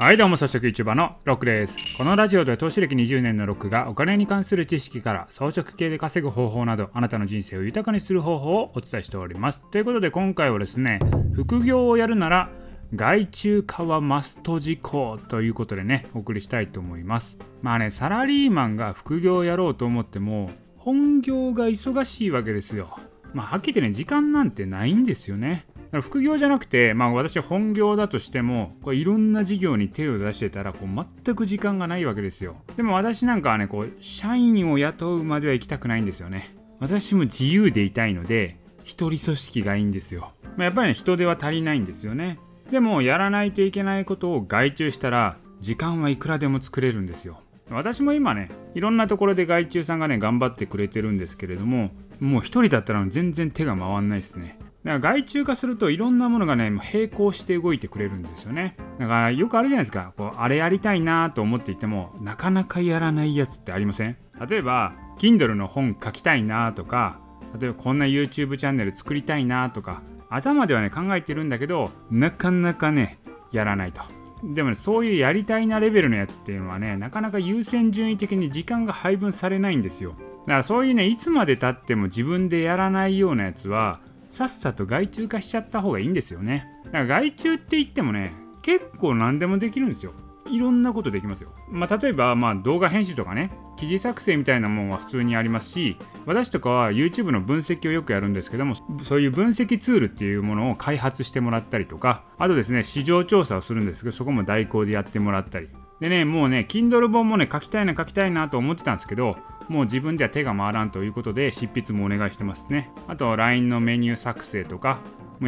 はいどうも、早速 YouTuber のロックです。このラジオでは投資歴20年のロックがお金に関する知識から装飾系で稼ぐ方法などあなたの人生を豊かにする方法をお伝えしております。ということで今回はですね、副業をやるなら外注化はマスト事項ということでね、お送りしたいと思います。まあね、サラリーマンが副業をやろうと思っても本業が忙しいわけですよ。まあはっきり言ってね、時間なんてないんですよね。副業じゃなくて、まあ、私本業だとしてもこれいろんな事業に手を出してたらこう全く時間がないわけですよ。でも私なんかはねこう社員を雇うまでは行きたくないんですよね。私も自由でいたいので一人組織がいいんですよ、まあ、やっぱりね人手は足りないんですよね。でもやらないといけないことを外注したら時間はいくらでも作れるんですよ。私も今ねいろんなところで外注さんがね頑張ってくれてるんですけれどももう一人だったら全然手が回んないですね。だから外注化するといろんなものがね並行して動いてくれるんですよね。だからよくあるじゃないですか。こうあれやりたいなと思っていてもなかなかやらないやつってありません？例えば Kindle の本書きたいなとか例えばこんな YouTube チャンネル作りたいなとか頭ではね考えてるんだけどなかなかねやらないと。でもねそういうやりたいなレベルのやつっていうのはねなかなか優先順位的に時間が配分されないんですよ。だからそういうねいつまでたっても自分でやらないようなやつはさっさと外注化しちゃった方がいいんですよね。だから外注って言ってもね、結構何でもできるんですよ。いろんなことできますよ。まあ、例えば、まあ、動画編集とかね、記事作成みたいなもんは普通にありますし、私とかは YouTube の分析をよくやるんですけども、そういう分析ツールっていうものを開発してもらったりとか、あとですね、市場調査をするんですけど、そこも代行でやってもらったり。でね、もうね、Kindle 本もね、書きたいな書きたいなと思ってたんですけど、もう自分では手が回らんということで執筆もお願いしてますね。あと LINE のメニュー作成とか、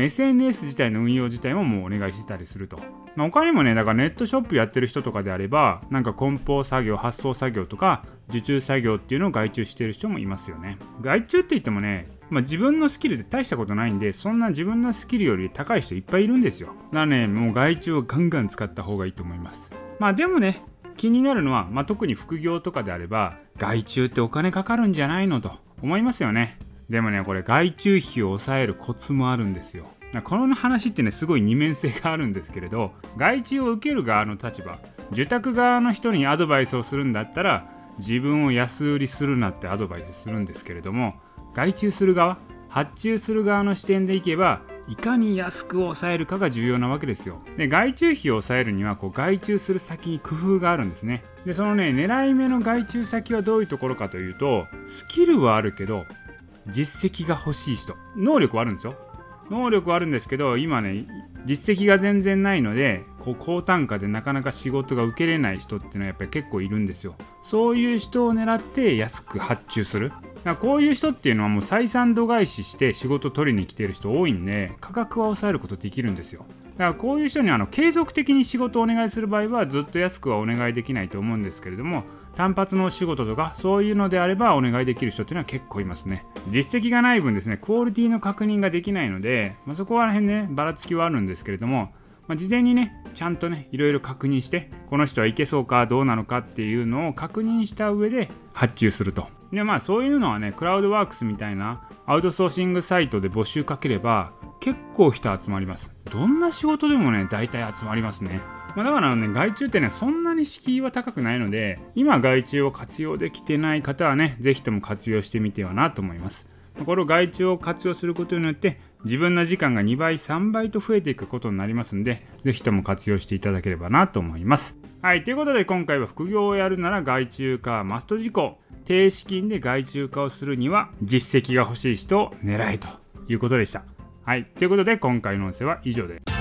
SNS 自体の運用自体ももうお願いしてたりすると。まあ、他にもね、だからネットショップやってる人とかであれば、なんか梱包作業、発送作業とか、受注作業っていうのを外注してる人もいますよね。外注って言ってもね、まあ、自分のスキルで大したことないんで、そんな自分のスキルより高い人いっぱいいるんですよ。だからね、もう外注をガンガン使った方がいいと思います。まあでもね、気になるのは、まあ、特に副業とかであれば外注ってお金かかるんじゃないのと思いますよね。でもねこれ外注費を抑えるコツもあるんですよ。この話ってねすごい二面性があるんですけれど外注を受ける側の立場受託側の人にアドバイスをするんだったら自分を安売りするなってアドバイスするんですけれども外注する側発注する側の視点でいけばいかに安く抑えるかが重要なわけですよ。で外注費を抑えるにはこう外注する先に工夫があるんですね。でそのね狙い目の外注先はどういうところかというとスキルはあるけど実績が欲しい人能力はあるんですよ。能力はあるんですけど今ね実績が全然ないのでこう高単価でなかなか仕事が受けれない人っていうのはやっぱり結構いるんですよ。そういう人を狙って安く発注する。だこういう人っていうのはもう採算度外視して仕事取りに来てる人多いんで価格は抑えることできるんですよ。だからこういう人にあの継続的に仕事をお願いする場合はずっと安くはお願いできないと思うんですけれども単発の仕事とかそういうのであればお願いできる人っていうのは結構いますね。実績がない分ですねクオリティの確認ができないので、まあ、そこら辺ねばらつきはあるんですけれどもまあ、事前にねちゃんとねいろいろ確認してこの人はいけそうかどうなのかっていうのを確認した上で発注すると。でまあそういうのはねクラウドワークスみたいなアウトソーシングサイトで募集かければ結構人集まります。どんな仕事でもね大体集まりますね。まあ、だからね、外注ってね、そんなに敷居は高くないので、今外注を活用できてない方はね、ぜひとも活用してみてはなと思います。これを外注を活用することによって自分の時間が2倍3倍と増えていくことになりますので是非とも活用していただければなと思います。はいということで今回は副業をやるなら外注化マスト事項。低資金で外注化をするには実績が欲しい人を狙えということでした。はいということで今回の音声は以上です。